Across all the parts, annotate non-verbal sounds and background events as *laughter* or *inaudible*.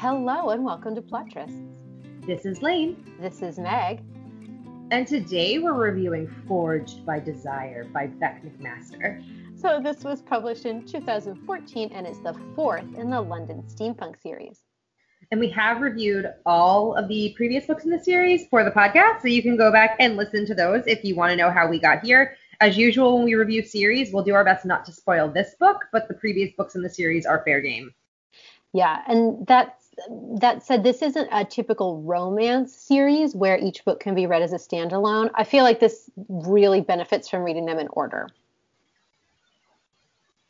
Hello and welcome to Plot Trysts. This is Lane, This is Meg. and today we're reviewing Forged by Desire by Bec McMaster. So this was published in 2014 and it's the fourth in the London Steampunk series. And we have reviewed all of the previous books in the series for the podcast, so you can go back and listen to those if you want to know how we got here. As usual, when we review series, we'll do our best not to spoil this book, but the previous books in the series are fair game. Yeah, and that's that said, this isn't a typical romance series where each book can be read as a standalone. I feel like this really benefits from reading them in order.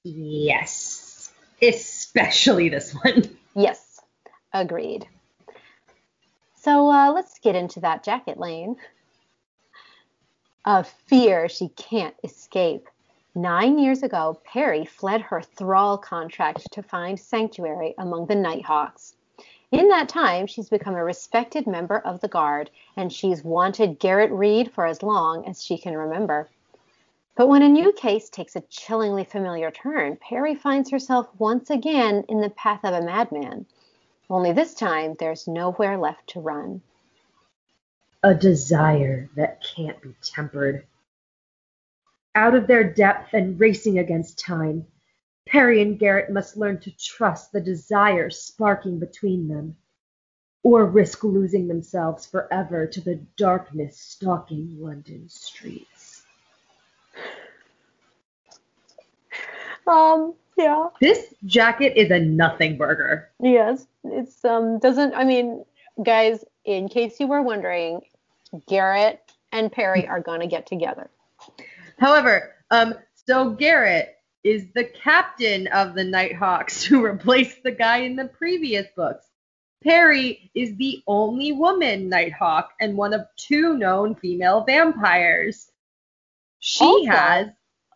Yes, especially this one. *laughs* Yes, agreed. So uh, let's get into that jacket lane. A fear she can't escape. Nine years ago, Perry fled her thrall contract to find sanctuary among the Nighthawks. In that time, she's become a respected member of the Guard, and she's wanted Garrett Reed for as long as she can remember. But when a new case takes a chillingly familiar turn, Perry finds herself once again in the path of a madman. Only this time, there's nowhere left to run. A desire that can't be tempered. Out of their depth and racing against time, Perry and Garrett must learn to trust the desire sparking between them, or risk losing themselves forever to the darkness stalking London streets. Um, yeah. This jacket is a nothing burger. Yes. It's um doesn't I mean, guys, in case you were wondering, Garrett and Perry are gonna get together. However, um, so Garrett is the captain of the Nighthawks *laughs* who replaced the guy in the previous books. Perry is the only woman Nighthawk and one of two known female vampires. She Also- has,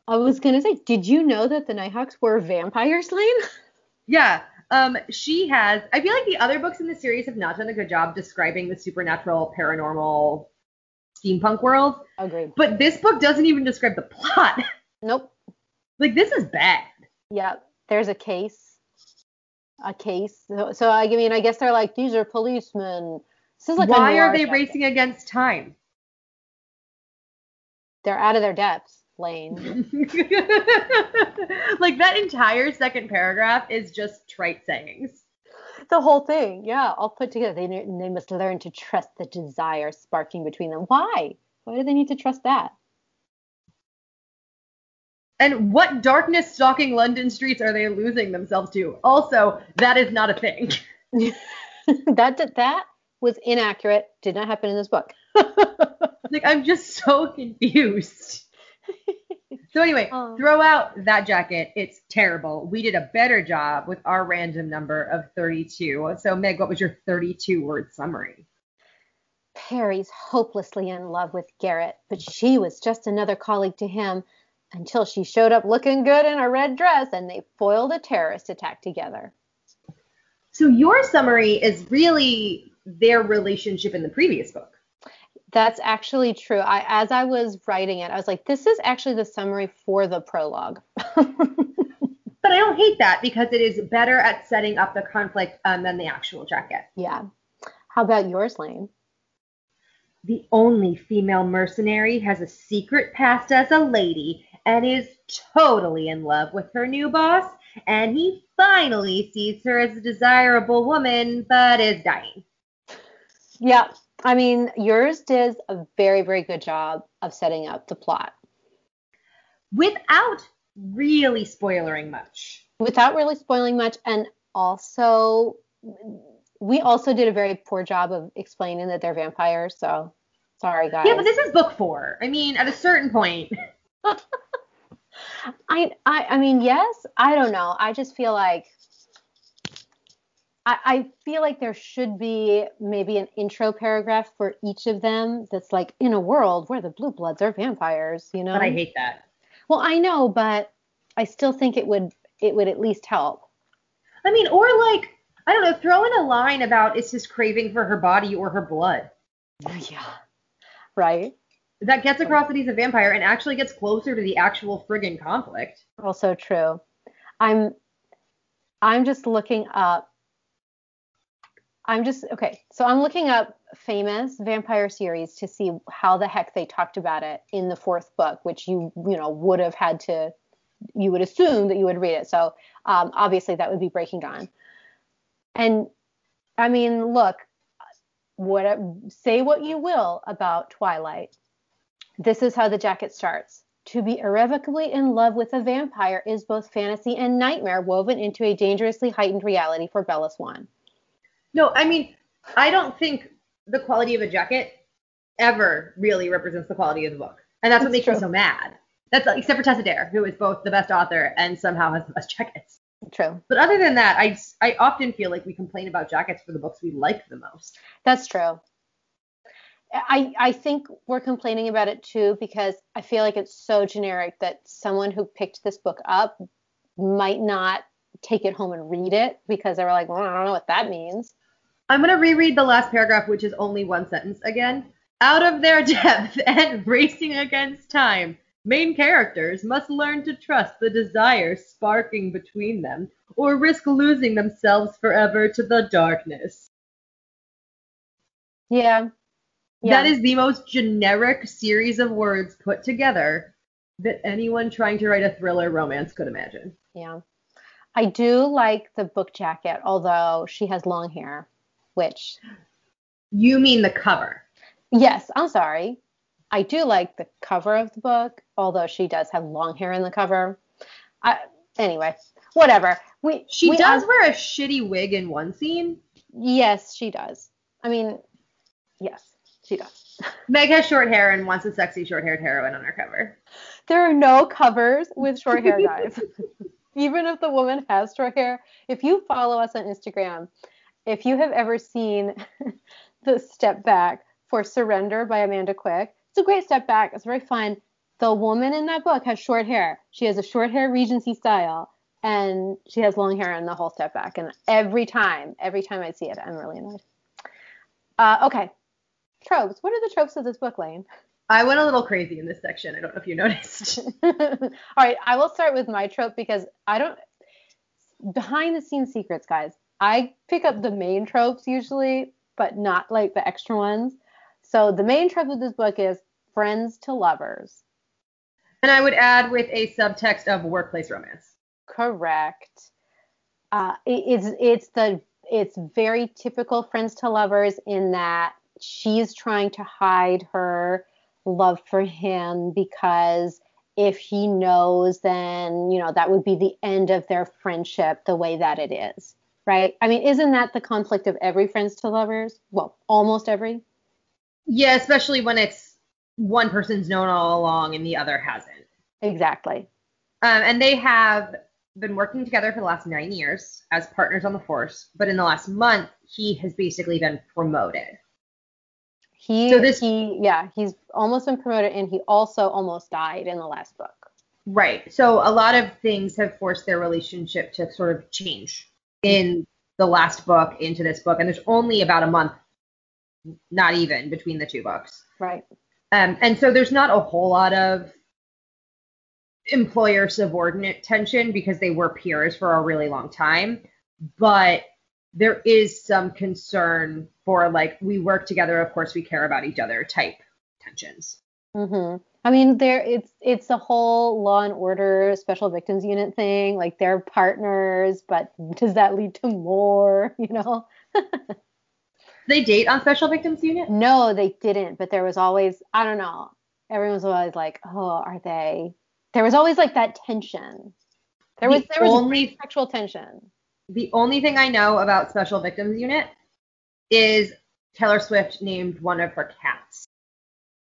I was gonna say, did you know that the Nighthawks were vampires, Lane? *laughs* yeah, um, she has. I feel like the other books in the series have not done a good job describing the supernatural, paranormal, steampunk world. Agreed. But this book doesn't even describe the plot. *laughs* Nope. Like this is bad. Yeah, there's a case. A case. So, so I mean, I guess they're like, these are policemen. This is like Why are they racing against time? They're out of their depths, Lane. *laughs* like that entire second paragraph is just trite sayings. the whole thing, yeah, all put together. They they must learn to trust the desire sparking between them. Why? Why do they need to trust that? And what darkness stalking London streets are they losing themselves to? Also, that is not a thing. *laughs* that that was inaccurate. Did not happen in this book. *laughs* Like I'm just so confused. So anyway, Oh. throw out that jacket. It's terrible. We did a better job with our random number of 32. So Meg, what was your 32 word summary? Perry's hopelessly in love with Garrett, but she was just another colleague to him until she showed up looking good in a red dress and they foiled a terrorist attack together. So your summary is really their relationship in the previous book. That's actually true. I as I was writing it, I was like, this is actually the summary for the prologue. *laughs* But I don't hate that because it is better at setting up the conflict um, than the actual jacket. yeah. How about yours, Lane? The only female mercenary has a secret past as a lady and is totally in love with her new boss, and he finally sees her as a desirable woman, but is dying. Yeah. I mean, yours does a very, very good job of setting up the plot Without really spoiling much. without really spoiling much. And also, we also did a very poor job of explaining that they're vampires. So sorry, guys. Yeah, but this is book four. I mean, at a certain point, *laughs* *laughs* I, I, I mean, yes. I don't know. I just feel like I, I feel like there should be maybe an intro paragraph for each of them that's like in a world where the blue bloods are vampires, you know? but I hate that. Well, I know, but I still think it would it would at least help. I mean, or like, I don't know, throw in a line about it's just craving for her body or her blood. Yeah. Right? That gets across that he's a vampire and actually gets closer to the actual friggin' conflict. Also true. I'm I'm just looking up I'm just okay. So I'm looking up famous vampire series to see how the heck they talked about it in the fourth book, which you you know would have had to you would assume that you would read it. So um, obviously that would be Breaking Dawn. And I mean, look, what say what you will about Twilight. This is how the jacket starts. To be irrevocably in love with a vampire is both fantasy and nightmare woven into a dangerously heightened reality for Bella Swan. No, I mean, I don't think the quality of a jacket ever really represents the quality of the book. And that's, that's what makes true. me so mad. That's except for Tessa Dare, who is both the best author and somehow has the best *laughs* jackets. True. But other than that, I I often feel like we complain about jackets for the books we like the most. That's true. I I think we're complaining about it too because I feel like it's so generic that someone who picked this book up might not take it home and read it because they were like, well, I don't know what that means. I'm going to reread the last paragraph, which is only one sentence again. Out of their *laughs* depth and racing against time, main characters must learn to trust the desire sparking between them or risk losing themselves forever to the darkness. Yeah. yeah. That is the most generic series of words put together that anyone trying to write a thriller romance could imagine. Yeah. I do like the book jacket, although she has long hair, which. You mean the cover? Yes, I'm sorry. I do like the cover of the book, although she does have long hair in the cover. I, anyway, whatever. We she we, does wear a shitty wig in one scene. Yes, she does. I mean, yes, she does. *laughs* Meg has short hair and wants a sexy short-haired heroine on her cover. There are no covers with short hair *laughs* guys. even if the woman has short hair, if you follow us on Instagram, if you have ever seen *laughs* the step back for Surrender by Amanda Quick, it's a great step back. It's very fun. The woman in that book has short hair. She has a short hair Regency style, and she has long hair in the whole step back. And every time, every time I see it, I'm really annoyed. Uh, okay, tropes. What are the tropes of this book, Lane? I went a little crazy in this section. I don't know if you noticed. *laughs* All right, I will start with my trope because I don't behind the scenes secrets, guys. I pick up the main tropes usually, but not like the extra ones. So the main trope of this book is friends to lovers. And I would add with a subtext of workplace romance. Correct. Uh, it, it's it's the it's very typical friends to lovers in that she's trying to hide her love for him because if he knows, then, you know, that would be the end of their friendship the way that it is. Right? I mean, isn't that the conflict of every friends to lovers? Well, almost every. Yeah, especially when it's one person's known all along and the other hasn't. Exactly. Um, and they have been working together for the last nine years as partners on the force, but in the last month, he has basically been promoted. He so this he yeah, he's almost been promoted and he also almost died in the last book. Right. So a lot of things have forced their relationship to sort of change in the last book into this book and there's only about a month not even between the two books. Right. Um, and so there's not a whole lot of employer subordinate tension because they were peers for a really long time. But there is some concern for like we work together, of course we care about each other type tensions. Mm-hmm. I mean, there it's it's a whole Law and Order Special Victims Unit thing. Like they're partners, but does that lead to more? *laughs* You know. *laughs* they date on Special Victims Unit? No, they didn't. But there was always I don't know. Everyone was always like, oh, are they? There was always like that tension. There was the there was only sexual tension the only thing I know about Special Victims Unit is Taylor Swift named one of her cats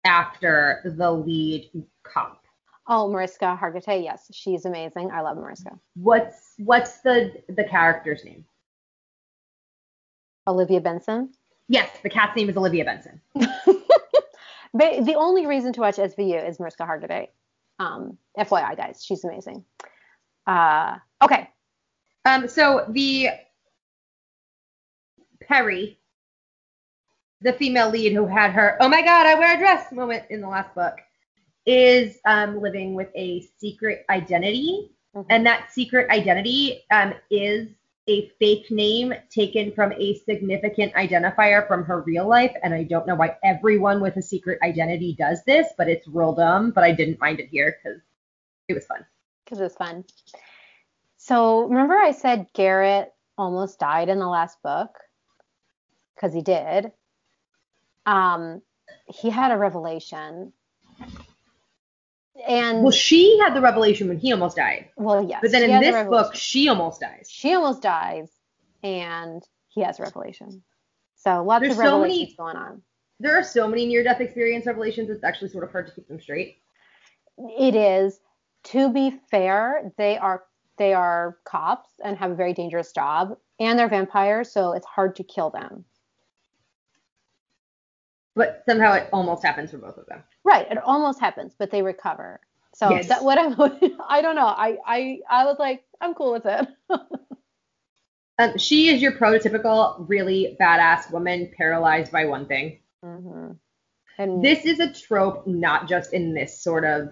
after the lead cop. Oh, Mariska Hargitay, yes, she's amazing. I love Mariska. What's what's the the character's name? Olivia Benson. Yes, the cat's name is Olivia Benson. *laughs* the only reason to watch SVU is Mariska Hargitay. Um, FYI, guys, she's amazing. Uh, okay, um, so the Perry, the female lead who had her "Oh my God, I wear a dress" moment in the last book, is um, living with a secret identity, mm-hmm. and that secret identity um, is a fake name taken from a significant identifier from her real life. And I don't know why everyone with a secret identity does this, but it's real dumb. But I didn't mind it here because it was fun. Because it was fun. So remember I said Garrett almost died in the last book? Because he did. Um, he had a revelation. And Well, she had the revelation when he almost died. well, yes. But then in the this book, she almost dies. she almost dies, and he has a revelation. So lots There's of so many- revelations going on. There are so many near death experience revelations, it's actually sort of hard to keep them straight. It is. To be fair, they are they are cops and have a very dangerous job, and they're vampires, so it's hard to kill them. But somehow it almost happens for both of them. Right, it almost happens, but they recover. So Yes. that what I'm, *laughs* I don't know. I I I was like, I'm cool with it. *laughs* Um, she is your prototypical really badass woman paralyzed by one thing. hmm And This is a trope not just in this sort of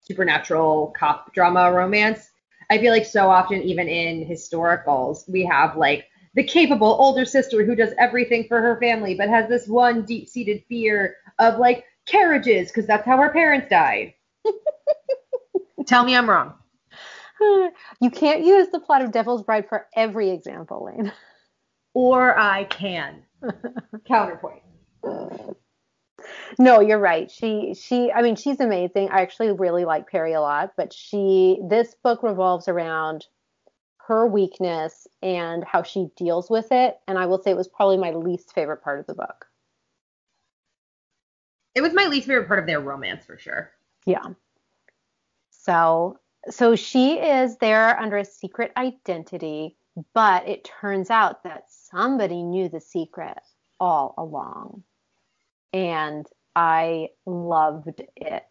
supernatural cop drama romance. I feel like so often, even in historicals, we have like the capable older sister who does everything for her family, but has this one deep seated fear of like carriages because that's how her parents died. *laughs* Tell me I'm wrong. *sighs* you can't use the plot of Devil's Bride for every example, Lane. *laughs* Or I can. *laughs* Counterpoint. No, you're right. She she I mean she's amazing. I actually really like Perry a lot, but she this book revolves around her weakness and how she deals with it, and I will say it was probably my least favorite part of the book. It was my least favorite part of their romance for sure. Yeah. So so she is there under a secret identity, but it turns out that somebody knew the secret all along. And I loved it.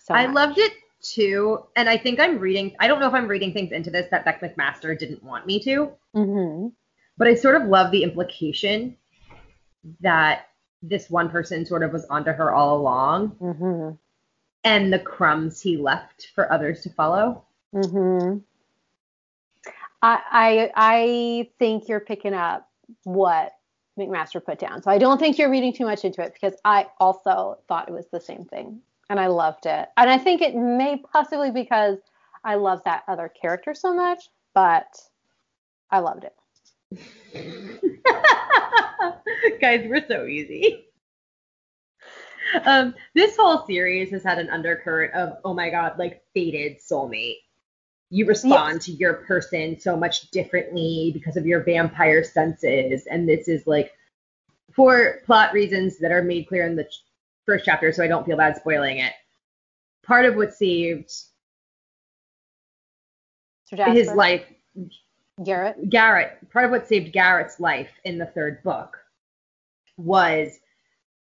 So I much. loved it too, and I think I'm reading. I don't know if I'm reading things into this that Bec McMaster didn't want me to, hmm but I sort of love the implication that this one person sort of was onto her all along, hmm and the crumbs he left for others to follow. hmm I, I I think you're picking up what McMaster put down. So I don't think you're reading too much into it because I also thought it was the same thing and I loved it. And I think it may possibly because I love that other character so much, but I loved it. *laughs* Guys, we're so easy. Um, this whole series has had an undercurrent of, oh my god, like fated soulmate. You respond to your person so much differently because of your vampire senses, and this is like for plot reasons that are made clear in the first chapter, so I don't feel bad spoiling it. Part of what saved his life Garrett. Garrett, part of what saved Garrett's life in the third book was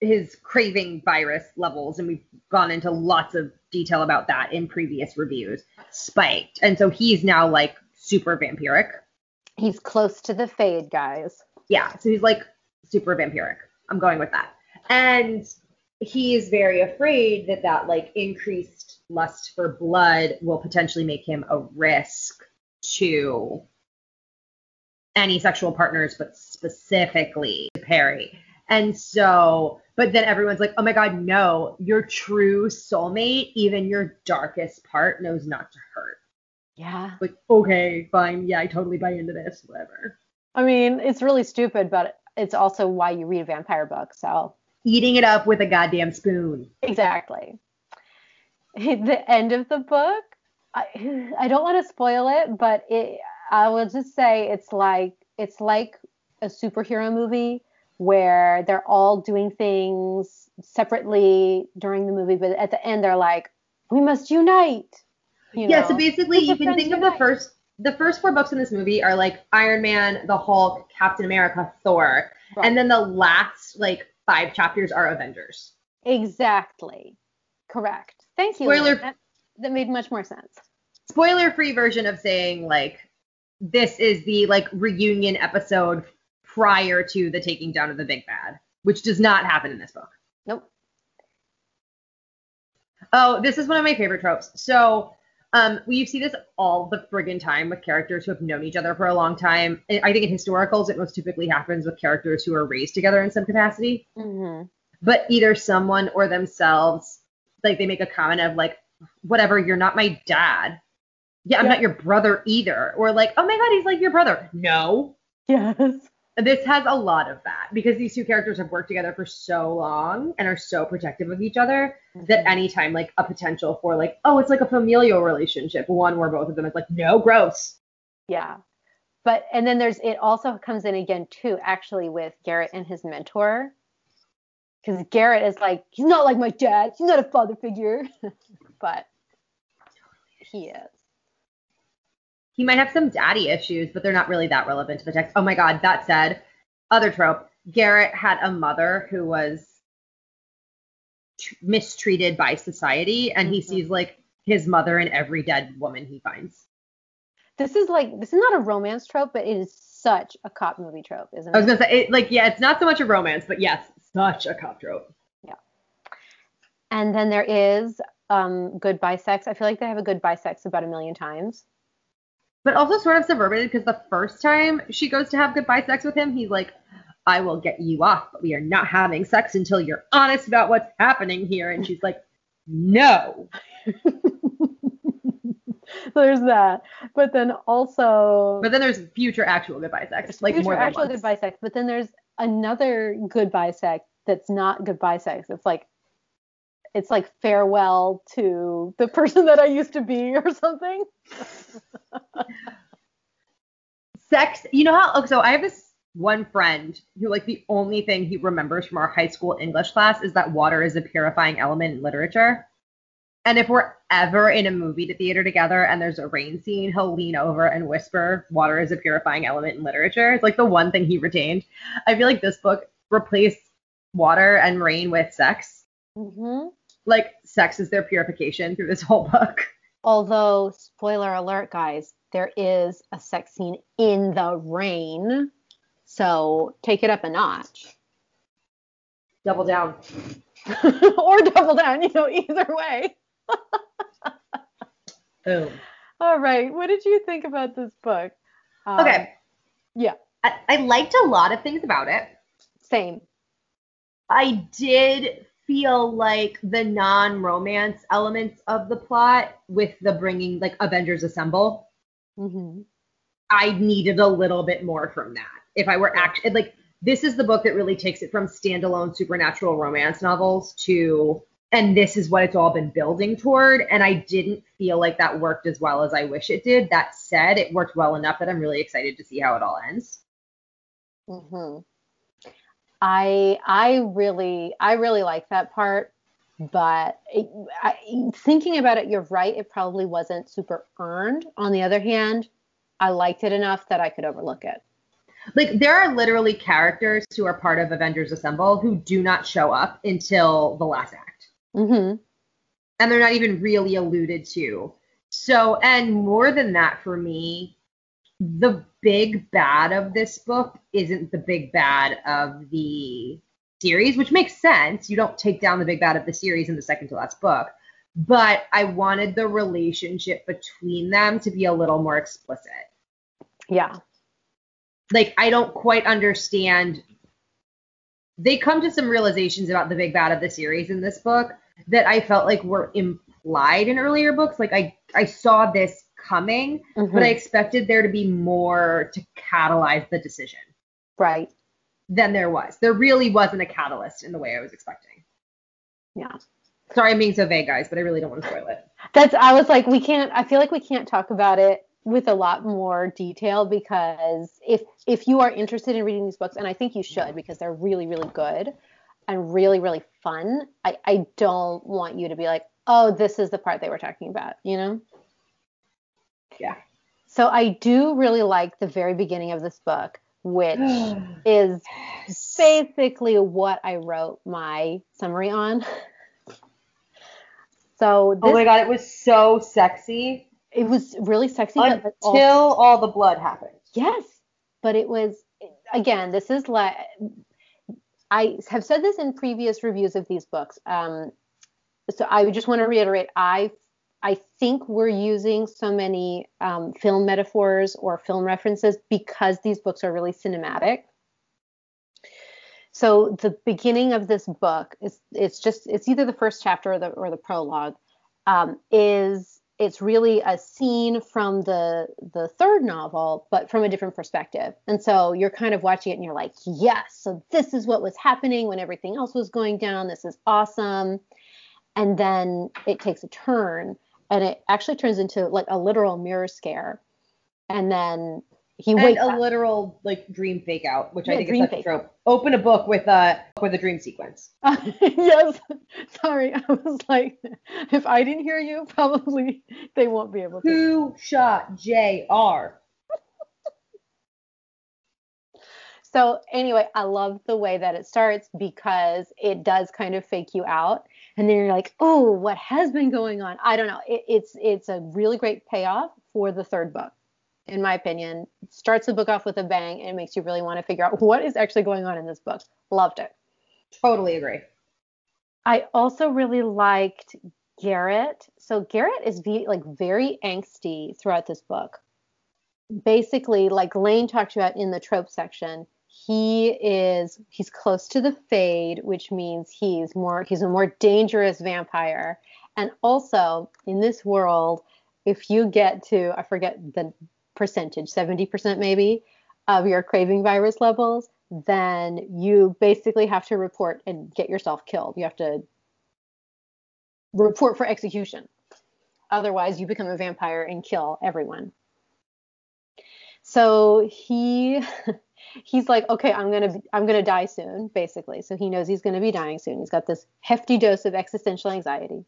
his craving virus levels, and we've gone into lots of detail about that in previous reviews, spiked. And so he's now like super vampiric. He's close to the fade, guys. Yeah, so he's like super vampiric. I'm going with that. And he is very afraid that that like increased lust for blood will potentially make him a risk to any sexual partners, but specifically Perry. And so, but then everyone's like, oh my God, no, your true soulmate, even your darkest part, knows not to hurt. Yeah. Like, okay, fine. Yeah, I totally buy into this, whatever. I mean, it's really stupid, but it's also why you read a vampire book. So Eating it up with a goddamn spoon. Exactly. The end of the book, I, I don't want to spoil it, but it, I will just say it's like it's like a superhero movie where they're all doing things separately during the movie, but at the end they're like, "We must unite." You yeah, know? so basically you can think of the first the first four books in this movie are like Iron Man, the Hulk, Captain America, Thor, Right. and then the last like five chapters are Avengers. exactly correct. Thank you. Spoiler- That, that made much more sense. Spoiler free version of saying like this is the like reunion episode prior to the taking down of the big bad, which does not happen in this book. Nope. Oh, this is one of my favorite tropes. So Um, we see this all the friggin' time with characters who have known each other for a long time. I think in historicals, it most typically happens with characters who are raised together in some capacity. Mm-hmm. But either someone or themselves, like they make a comment of like, whatever, you're not my dad. Yeah, I'm Yeah. not your brother either. Or like, oh my god, he's like your brother. No. Yes. This has a lot of that because these two characters have worked together for so long and are so protective of each other that mhm. anytime like a potential for like, oh, it's like a familial relationship, one where both of them is like, no, gross. Yeah. But and then there's it also comes in again too, actually with Garrett and his mentor. Because Garrett is like, he's not like my dad, he's not a father figure. *laughs* but he is. He might have some daddy issues, but they're not really that relevant to the text. Oh my god, that said, other trope. Garrett had a mother who was t- mistreated by society, and he Mhm. sees like his mother in every dead woman he finds. This is like this is not a romance trope, but it is such a cop movie trope, isn't it? I was gonna say, it, like, yeah, it's not so much a romance, but yes, such a cop trope. Yeah. And then there is um good bisex. I feel like they have a good bisex about a million times. But also sort of subverted because the first time she goes to have goodbye sex with him, he's like, I will get you off, but we are not having sex until you're honest about what's happening here. And she's like, no. *laughs* There's that. But then also But then there's future actual goodbye sex, like future more than actual once. goodbye sex. But then there's another goodbye sex that's not goodbye sex. It's like it's like farewell to the person that I used to be or something. Sex, you know how? Okay, so I have this one friend who, like, the only thing he remembers from our high school English class is that water is a purifying element in literature. And if we're ever in a movie to theater together and there's a rain scene, he'll lean over and whisper, Water is a purifying element in literature. It's like the one thing he retained. I feel like this book replaced water and rain with sex. hmm Like, sex is their purification through this whole book. Although, spoiler alert, guys, there is a sex scene in the rain. So take it up a notch. Double down. *laughs* or double down, you know, either way. *laughs* Boom. All right. What did you think about this book? Um, Okay. Yeah, I, I liked a lot of things about it. same. I did feel like the non-romance elements of the plot with the bringing like Avengers Assemble, hmm I needed a little bit more from that. If I were actually like this is the book that really takes it from standalone supernatural romance novels to and this is what it's all been building toward and I didn't feel like that worked as well as I wish it did. That said, it worked well enough that I'm really excited to see how it all ends. hmm I I really I really like that part, but it, I, thinking about it, you're right. It probably wasn't super earned. On the other hand, I liked it enough that I could overlook it. Like there are literally characters who are part of Avengers Assemble who do not show up until the last act. hmm And they're not even really alluded to. So, and more than that for me, the big bad of this book isn't the big bad of the series, which makes sense. You don't take down the big bad of the series in the second to last book. But I wanted the relationship between them to be a little more explicit. Yeah. like I don't quite understand. They come to some realizations about the big bad of the series in this book that I felt like were implied in earlier books. Like I I saw this coming, Mhm. but I expected there to be more to catalyze the decision right. than there was. There really wasn't a catalyst in the way I was expecting. Yeah. Sorry I'm being so vague, guys, but I really don't want to spoil it. That's I was like we can't I feel like we can't talk about it with a lot more detail because if if you are interested in reading these books and I think you should because they're really really good and really really fun, I I don't want you to be like, "Oh, this is the part they were talking about," you know? Yeah. So I do really like the very beginning of this book, which *gasps* is basically what I wrote my summary on. *laughs* So this, oh my god, it was so sexy it was really sexy, until also- all the blood happened. yes, but it was again. This is like I have said this in previous reviews of these books. Um, so I just want to reiterate. I I think we're using so many um, film metaphors or film references because these books are really cinematic. So the beginning of this book is it's just it's either the first chapter or the or the prologue um, is it's really a scene from the the third novel but from a different perspective. And so you're kind of watching it and you're like yes so this is what was happening when everything else was going down. This is awesome. And then it takes a turn and it actually turns into like a literal mirror scare and then he and a up. literal like dream fake out, which I Yeah, think is such a trope. Open a book with a with a dream sequence. Uh, *laughs* yes sorry i was like if i didn't hear you probably they won't be able to Who shot J.R.? So anyway, I love the way that it starts because it does kind of fake you out, and then you're like, oh, what has been going on? I don't know. It, it's it's a really great payoff for the third book, in my opinion. It starts the book off with a bang and it makes you really want to figure out what is actually going on in this book. Loved it. Totally agree. I also really liked Garrett. So Garrett is ve- like very angsty throughout this book. Basically, like Lane talked about in the trope section, he is he's close to the fade, which means he's more he's a more dangerous vampire. And also in this world, if you get to I forget the percentage, 70% maybe of your craving virus levels, then you basically have to report and get yourself killed. You have to report for execution. Otherwise, you become a vampire and kill everyone. So he *laughs* he's like, okay, I'm gonna I'm gonna die soon, basically. So he knows he's gonna be dying soon. He's got this hefty dose of existential anxiety.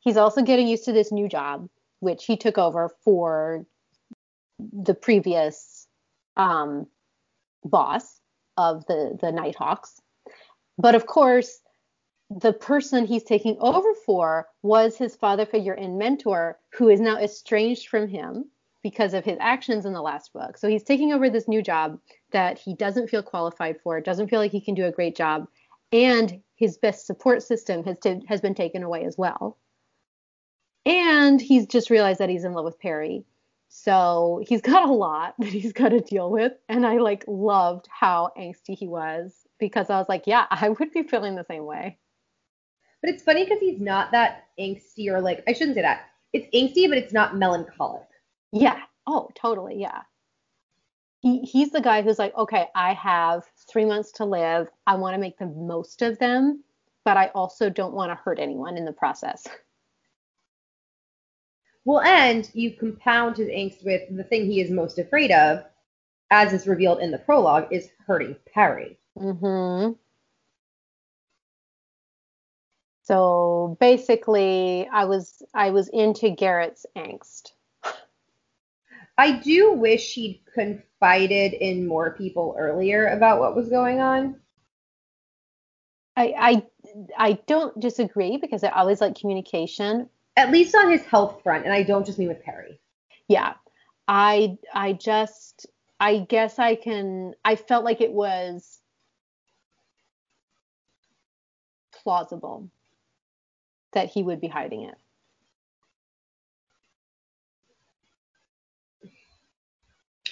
He's also getting used to this new job, which he took over for the previous um, boss of the the Nighthawks. But of course, the person he's taking over for was his father figure and mentor, who is now estranged from him because of his actions in the last book. So he's taking over this new job that he doesn't feel qualified for, doesn't feel like he can do a great job, and his best support system has ta- has been taken away as well. And he's just realized that he's in love with Perry. So he's *laughs* got a lot that he's got to deal with. And I like loved how angsty he was because I was like, yeah, I would be feeling the same way. But it's funny because he's not that angsty or like I shouldn't say that. It's angsty, but it's not melancholic. Yeah. Oh, totally. Yeah. He he's the guy who's like, okay, I have three months to live. I want to make the most of them, but I also don't want to hurt anyone in the process. Well, and you compound his angst with the thing he is most afraid of, as is revealed in the prologue, is hurting Perry. Mm-hmm. So basically, I was I was into Garrett's angst. I do wish he'd confided in more people earlier about what was going on. I I I don't disagree because I always like communication. At least on his health front, and I don't just mean with Perry. Yeah. I I just I guess I can I felt like it was plausible that he would be hiding it.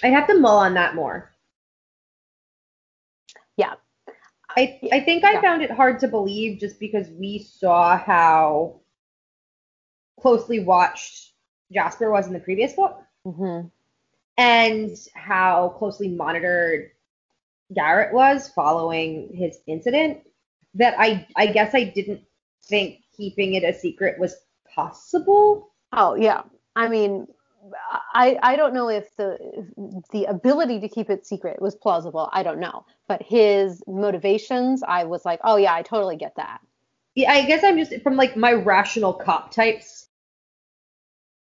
I'd have to mull on that more. Yeah. I I think I Yeah. found it hard to believe just because we saw how closely watched Jasper was in the previous book hmm and how closely monitored Garrett was following his incident that I I guess I didn't think keeping it a secret was possible. Oh yeah. I mean, I I don't know if the if the ability to keep it secret was plausible. I don't know, but his motivations, I was like, oh yeah, I totally get that. Yeah, I guess I'm just from like my rational cop types.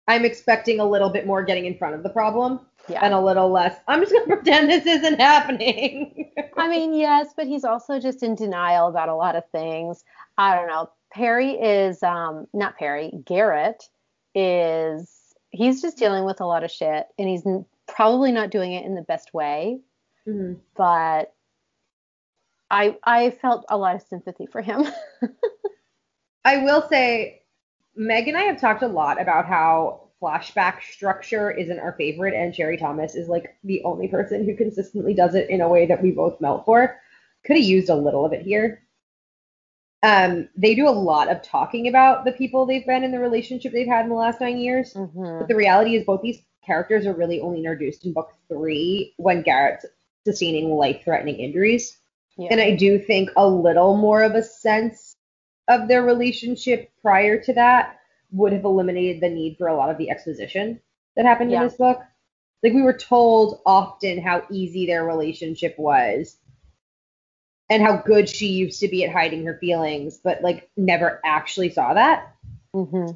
I'm expecting a little bit more getting in front of the problem Yeah. and a little less. I'm just gonna *laughs* pretend this isn't happening. I mean, yes, but he's also just in denial about a lot of things. I don't know. Perry is um not Perry, Garrett is he's just dealing with a lot of shit and he's n- probably not doing it in the best way, Mhm. but I I felt a lot of sympathy for him. *laughs* I will say Meg and I have talked a lot about how flashback structure isn't our favorite, and Sherry Thomas is like the only person who consistently does it in a way that we both melt for. Could have used a little of it here. Um, they do a lot of talking about the people they've been in the relationship they've had in the last nine years. Mm-hmm. But the reality is both these characters are really only introduced in book three when Garrett's sustaining life-threatening injuries. Yeah. And I do think a little more of a sense of their relationship prior to that would have eliminated the need for a lot of the exposition that happened Yeah. in this book. Like we were told often how easy their relationship was and how good she used to be at hiding her feelings, but like never actually saw that. hmm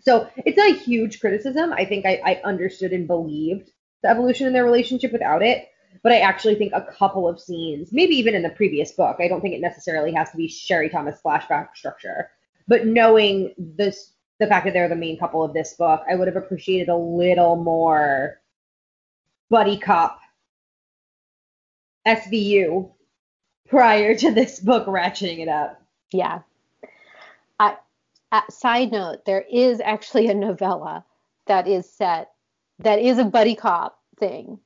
So it's not a huge criticism. I think I, I understood and believed the evolution in their relationship without it. But I actually think a couple of scenes, maybe even in the previous book, I don't think it necessarily has to be Sherry Thomas flashback structure. But knowing this, the fact that they're the main couple of this book, I would have appreciated a little more buddy cop SVU prior to this book ratcheting it up. Yeah. I, uh, side note, there is actually a novella that is set that is a buddy cop thing.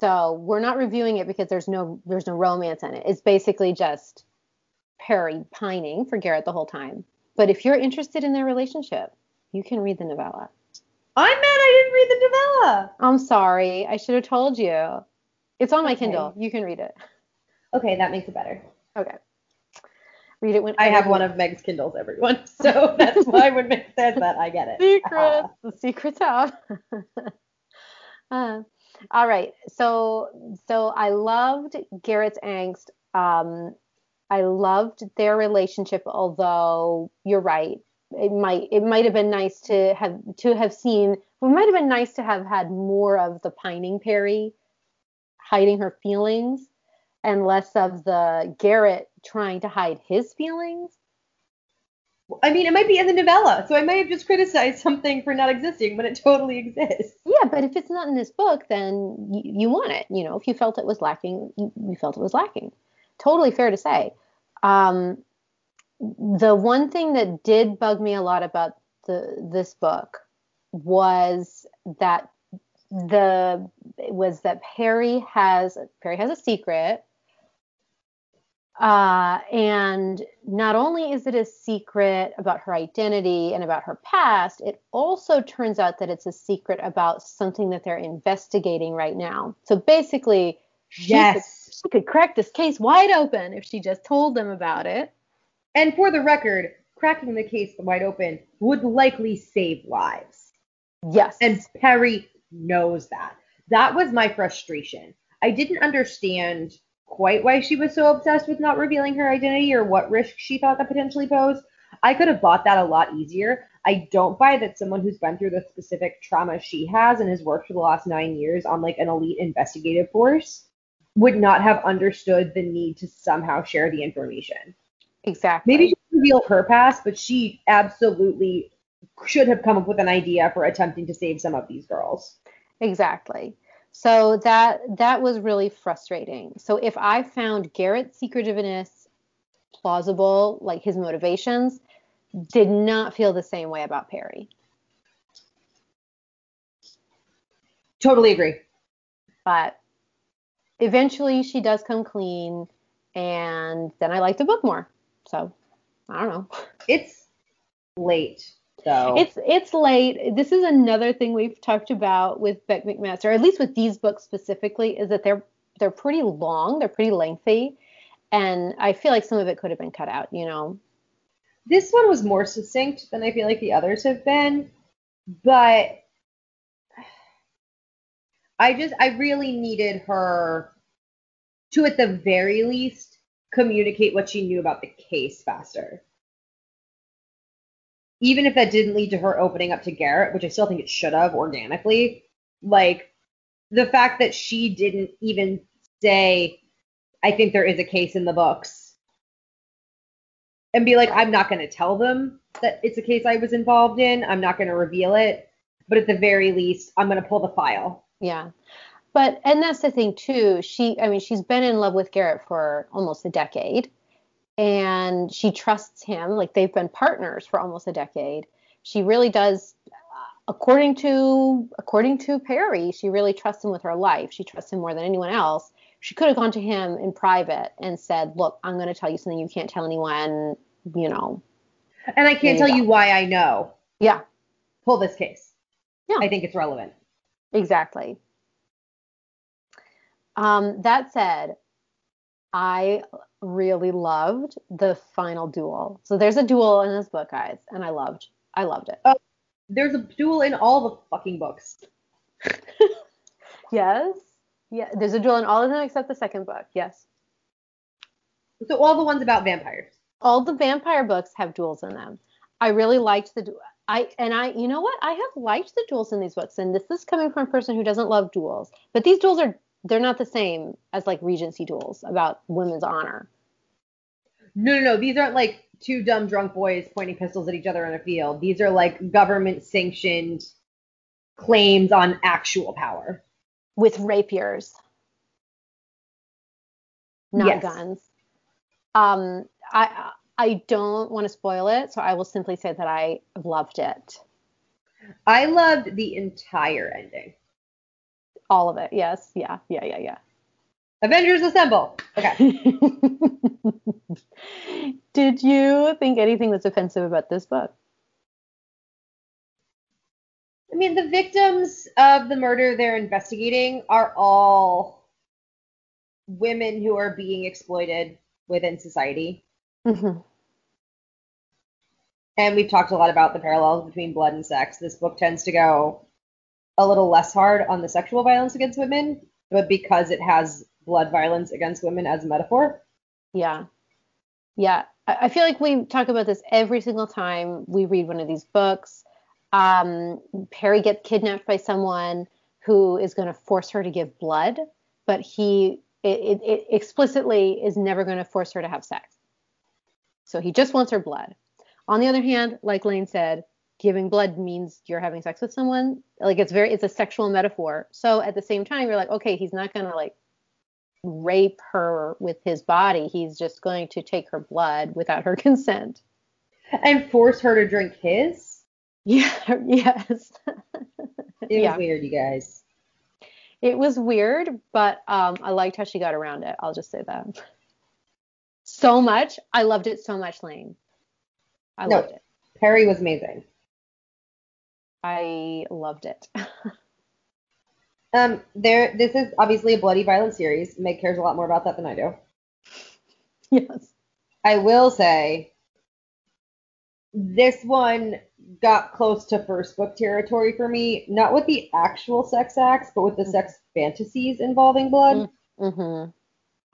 So we're not reviewing it because there's no there's no romance in it. It's basically just Perry pining for Garrett the whole time. But if you're interested in their relationship, you can read the novella. I'm mad I didn't read the novella. I'm sorry, I should have told you. It's on my Okay. Kindle. You can read it. Okay, that makes it better. Okay. Read it when I have one of Meg's Kindles, everyone. *laughs* So that's *laughs* why when Meg says that, I get it. secrets. *laughs* the secret's out. Uh, all right. So so I loved Garrett's angst. Um, I loved their relationship, although you're right. It might it might have been nice to have to have seen. It might have been nice to have had more of the pining Perry hiding her feelings and less of the Garrett trying to hide his feelings. I mean, it might be in the novella, so I might have just criticized *laughs* something for not existing when it totally exists. Yeah, but if it's not in this book, then you, you want it. You know, if you felt it was lacking, you, you felt it was lacking. Totally fair to say. Um, the one thing that did bug me a lot about the this book was that the was that Perry has Perry has a secret. Uh, and not only is it a secret about her identity and about her past, it also turns out that it's a secret about something that they're investigating right now. So basically, she, could, Yes. she could crack this case wide open if she just told them about it. And for the record, cracking the case wide open would likely save lives. Yes. And Perry knows that. That was my frustration. I didn't understand quite why she was so obsessed with not revealing her identity or what risk she thought that potentially posed. I could have bought that a lot easier. I don't buy that someone who's been through the specific trauma she has and has worked for the last nine years on like an elite investigative force would not have understood the need to somehow share the information. exactly. Maybe she didn't reveal her past, but she absolutely should have come up with an idea for attempting to save some of these girls. Exactly. So that that was really frustrating. So if I found Garrett's secretiveness plausible, like his motivations, did not feel the same way about Perry. Totally agree. But eventually she does come clean and then I like the book more. So I don't know. It's late though. It's it's late. This is another thing we've talked about with Bec McMaster, or at least with these books specifically, is that they're they're pretty long, they're pretty lengthy, and I feel like some of it could have been cut out. You know, this one was more succinct than I feel like the others have been, but I just I really needed her to at the very least communicate what she knew about the case faster. Even if that didn't lead to her opening up to Garrett, which I still think it should have organically, like the fact that she didn't even say, I think there is a case in the books and be like, I'm not going to tell them that it's a case I was involved in. I'm not going to reveal it. But at the very least, I'm going to pull the file. yeah. But and that's the thing too. She, I mean, she's been in love with Garrett for almost a decade, and she trusts him. Like they've been partners for almost a decade. she really does according to according to Perry, she really trusts him with her life. She trusts him more than anyone else. She could have gone to him in private and said, "Look, I'm going to tell you something you can't tell anyone." You know. And I can't tell you, you why I know. Yeah. Pull this case. Yeah. I think it's relevant. Exactly. Um, that said, I really loved the final duel. So there's a duel in this book, guys, and I loved I loved it. Oh, there's a duel in all the fucking books. *laughs* yes. Yeah, there's a duel in all of them except the second book. Yes. So all the ones about vampires. All the vampire books have duels in them. I really liked the duel. I and I you know what? I have liked the duels in these books and this is coming from a person who doesn't love duels. But these duels are they're not the same as like regency duels about women's honor. No, no, no. These aren't like two dumb drunk boys pointing pistols at each other in a field. These are like government sanctioned claims on actual power with rapiers, not yes. guns. Um, I I don't want to spoil it, so I will simply say that I loved it. I loved the entire ending. All of it. Yes. Yeah. Yeah. Yeah. Yeah. Avengers Assemble. Okay. *laughs* Did you think anything was offensive about this book? I mean, the victims of the murder they're investigating are all women who are being exploited within society. Mm-hmm. And we've talked a lot about the parallels between blood and sex. This book tends to go a little less hard on the sexual violence against women, but because it has blood violence against women as a metaphor. Yeah. Yeah. I feel like we talk about this every single time we read one of these books. Um, Perry gets kidnapped by someone who is going to force her to give blood, but he it, it, it explicitly is never going to force her to have sex. So he just wants her blood. On the other hand, like Lane said, giving blood means you're having sex with someone. Like it's very it's a sexual metaphor. So at the same time, you're like, okay, he's not going to like rape her with his body. He's just going to take her blood without her *laughs* consent. And force her to drink his? Yeah, *laughs* yes. it was weird, you guys. It was weird, but um, I liked how she got around it. I'll just say that. So much. I loved it so much, Lane. I no, loved it. Perry was amazing. I loved it. *laughs* Um, there. This is obviously a bloody violent series. Meg cares a lot more about that than I do. Yes. I will say, this one got close to first book territory for me. Not with the actual sex acts, but with the sex fantasies involving blood. Mm-hmm.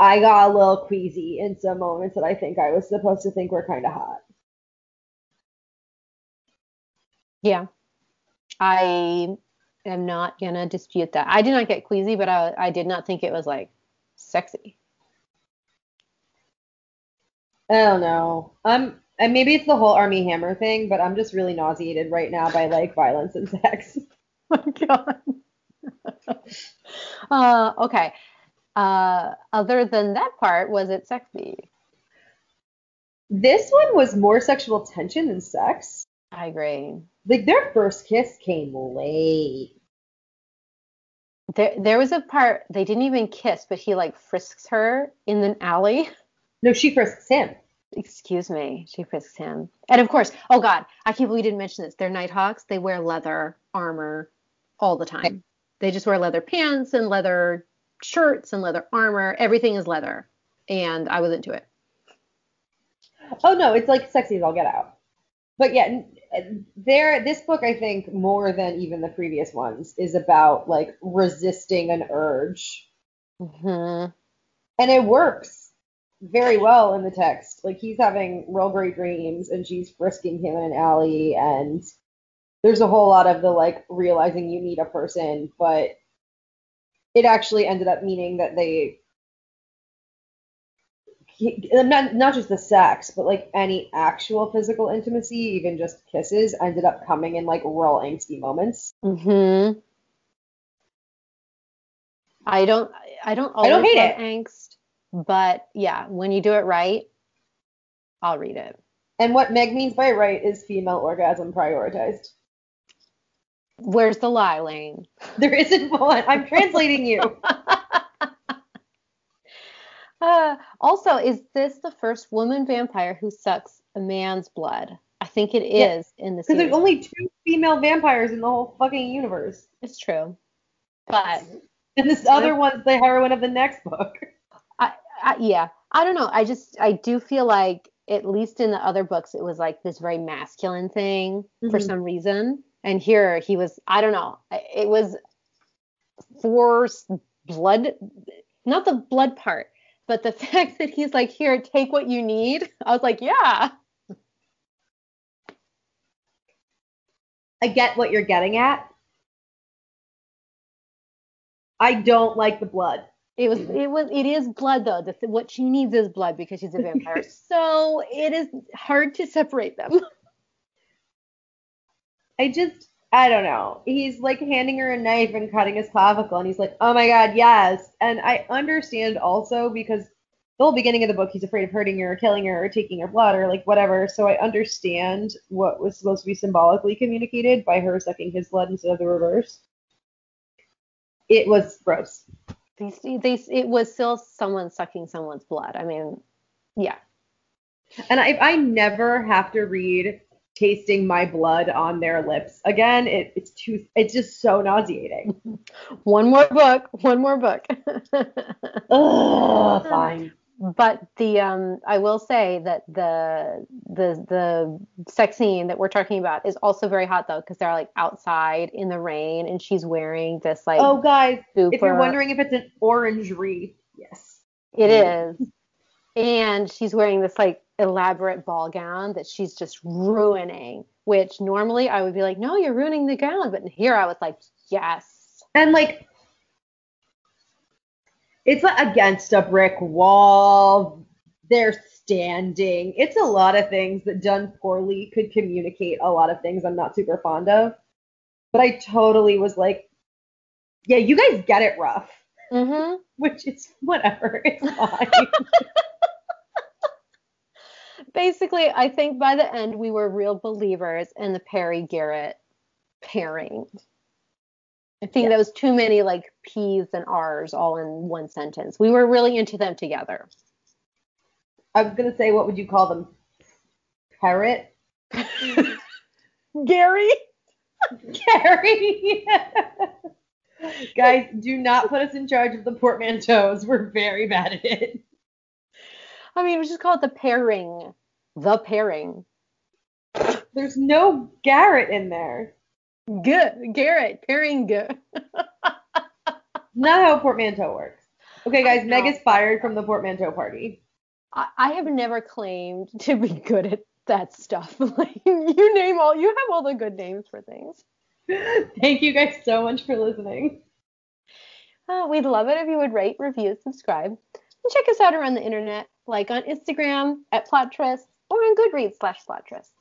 I got a little queasy in some moments that I think I was supposed to think were kind of hot. Yeah. I am not gonna dispute that. I did not get queasy, but I, I did not think it was like sexy. I don't know. I'm and maybe it's the whole Armie Hammer thing, but I'm just really nauseated right now by like violence and sex. *laughs* oh my god. *laughs* uh, okay. Uh, other than that part, was it sexy? This one was more sexual tension than sex. I agree. Like their first kiss came late. There, there was a part they didn't even kiss, but he like frisks her in an alley. No, she frisks him. Excuse me, she frisks him. And of course, oh god, I can't believe we didn't mention this. They're Nighthawks. They wear leather armor all the time. Okay. They just wear leather pants and leather shirts and leather armor. Everything is leather, and I was into it. Oh no, it's like sexy as all get out. But yeah, there this book I think more than even the previous ones is about like resisting an urge. Mm-hmm. And it works very well in the text. Like he's having real great dreams and she's frisking him in an alley and there's a whole lot of the like realizing you need a person, but it actually ended up meaning that they not not just the sex, but like any actual physical intimacy, even just kisses, ended up coming in like real angsty moments. Hmm. I don't. I don't always I don't hate it. angst, but yeah, when you do it right, I'll read it. And what Meg means by right is female orgasm prioritized. Where's the lie, Lane? There isn't one. I'm translating you. *laughs* Uh, also, is this the first woman vampire who sucks a man's blood? I think it is Yeah. in the Because there's only two female vampires in the whole fucking universe. It's true. But And this other one's the heroine of the next book. I, yeah, I don't know. I just I do feel like at least in the other books it was like this very masculine thing for Mhm. some reason, and here he was. I don't know. It was for blood, not the blood part, but the *laughs* fact that he's like, here, take what you need. I was like, yeah, I get what you're getting at. I don't like the blood. it was it was it is blood though. The, what she needs is blood because she's a vampire. *laughs* so it is hard to separate them. I just, I don't know. He's like handing her a knife and cutting his clavicle, and he's like, oh my god, yes. And I understand also because the whole beginning of the book, he's afraid of hurting her or killing her or taking her blood or like whatever. So I understand what was supposed to be symbolically communicated by her sucking his blood instead of the reverse. It was gross. They, they, it was still someone sucking someone's blood. I mean, yeah. And if I never have to read tasting my blood on their lips again, it, it's too, it's just so nauseating. *laughs* One more book. One more book. *laughs* Ugh, fine. but the um, I will say that the the the sex scene that we're talking about is also very hot though because they're like outside in the rain and she's wearing this like Oh, guys, if you're wondering if it's an orange wreath yes. It is. And she's wearing this like elaborate ball gown that she's just ruining, which normally I would be like, no, you're ruining the gown. But here I was like, yes. And like, it's like against a brick wall. They're standing. It's a lot of things that done poorly could communicate a lot of things I'm not super fond of. But I totally was like, yeah, you guys get it rough, hmm *laughs* which is whatever. It's *laughs* fine. *laughs* Basically, I think by the end we were real believers in the Perry Garrett pairing. I think Yeah. that was too many like P's and R's all in one sentence. We were really into them together. I was gonna say, what would you call them? Parrot? *laughs* Gary? Carrie. Guys, do not put us in charge of the portmanteaus. We're very bad at it. I mean, we just call it the pairing. The pairing. There's no Garrett in there. Good. Garrett, pairing good. Not how a portmanteau works. Okay, guys, Meg is fired from the portmanteau party. I, I have never claimed to be good at that stuff. *laughs* like you name all you have all the good names for things. Thank you guys so much for listening. Uh, we'd love it if you would rate, review, subscribe, and check us out around the internet, like on Instagram at Plottress or on Goodreads slash Plottress.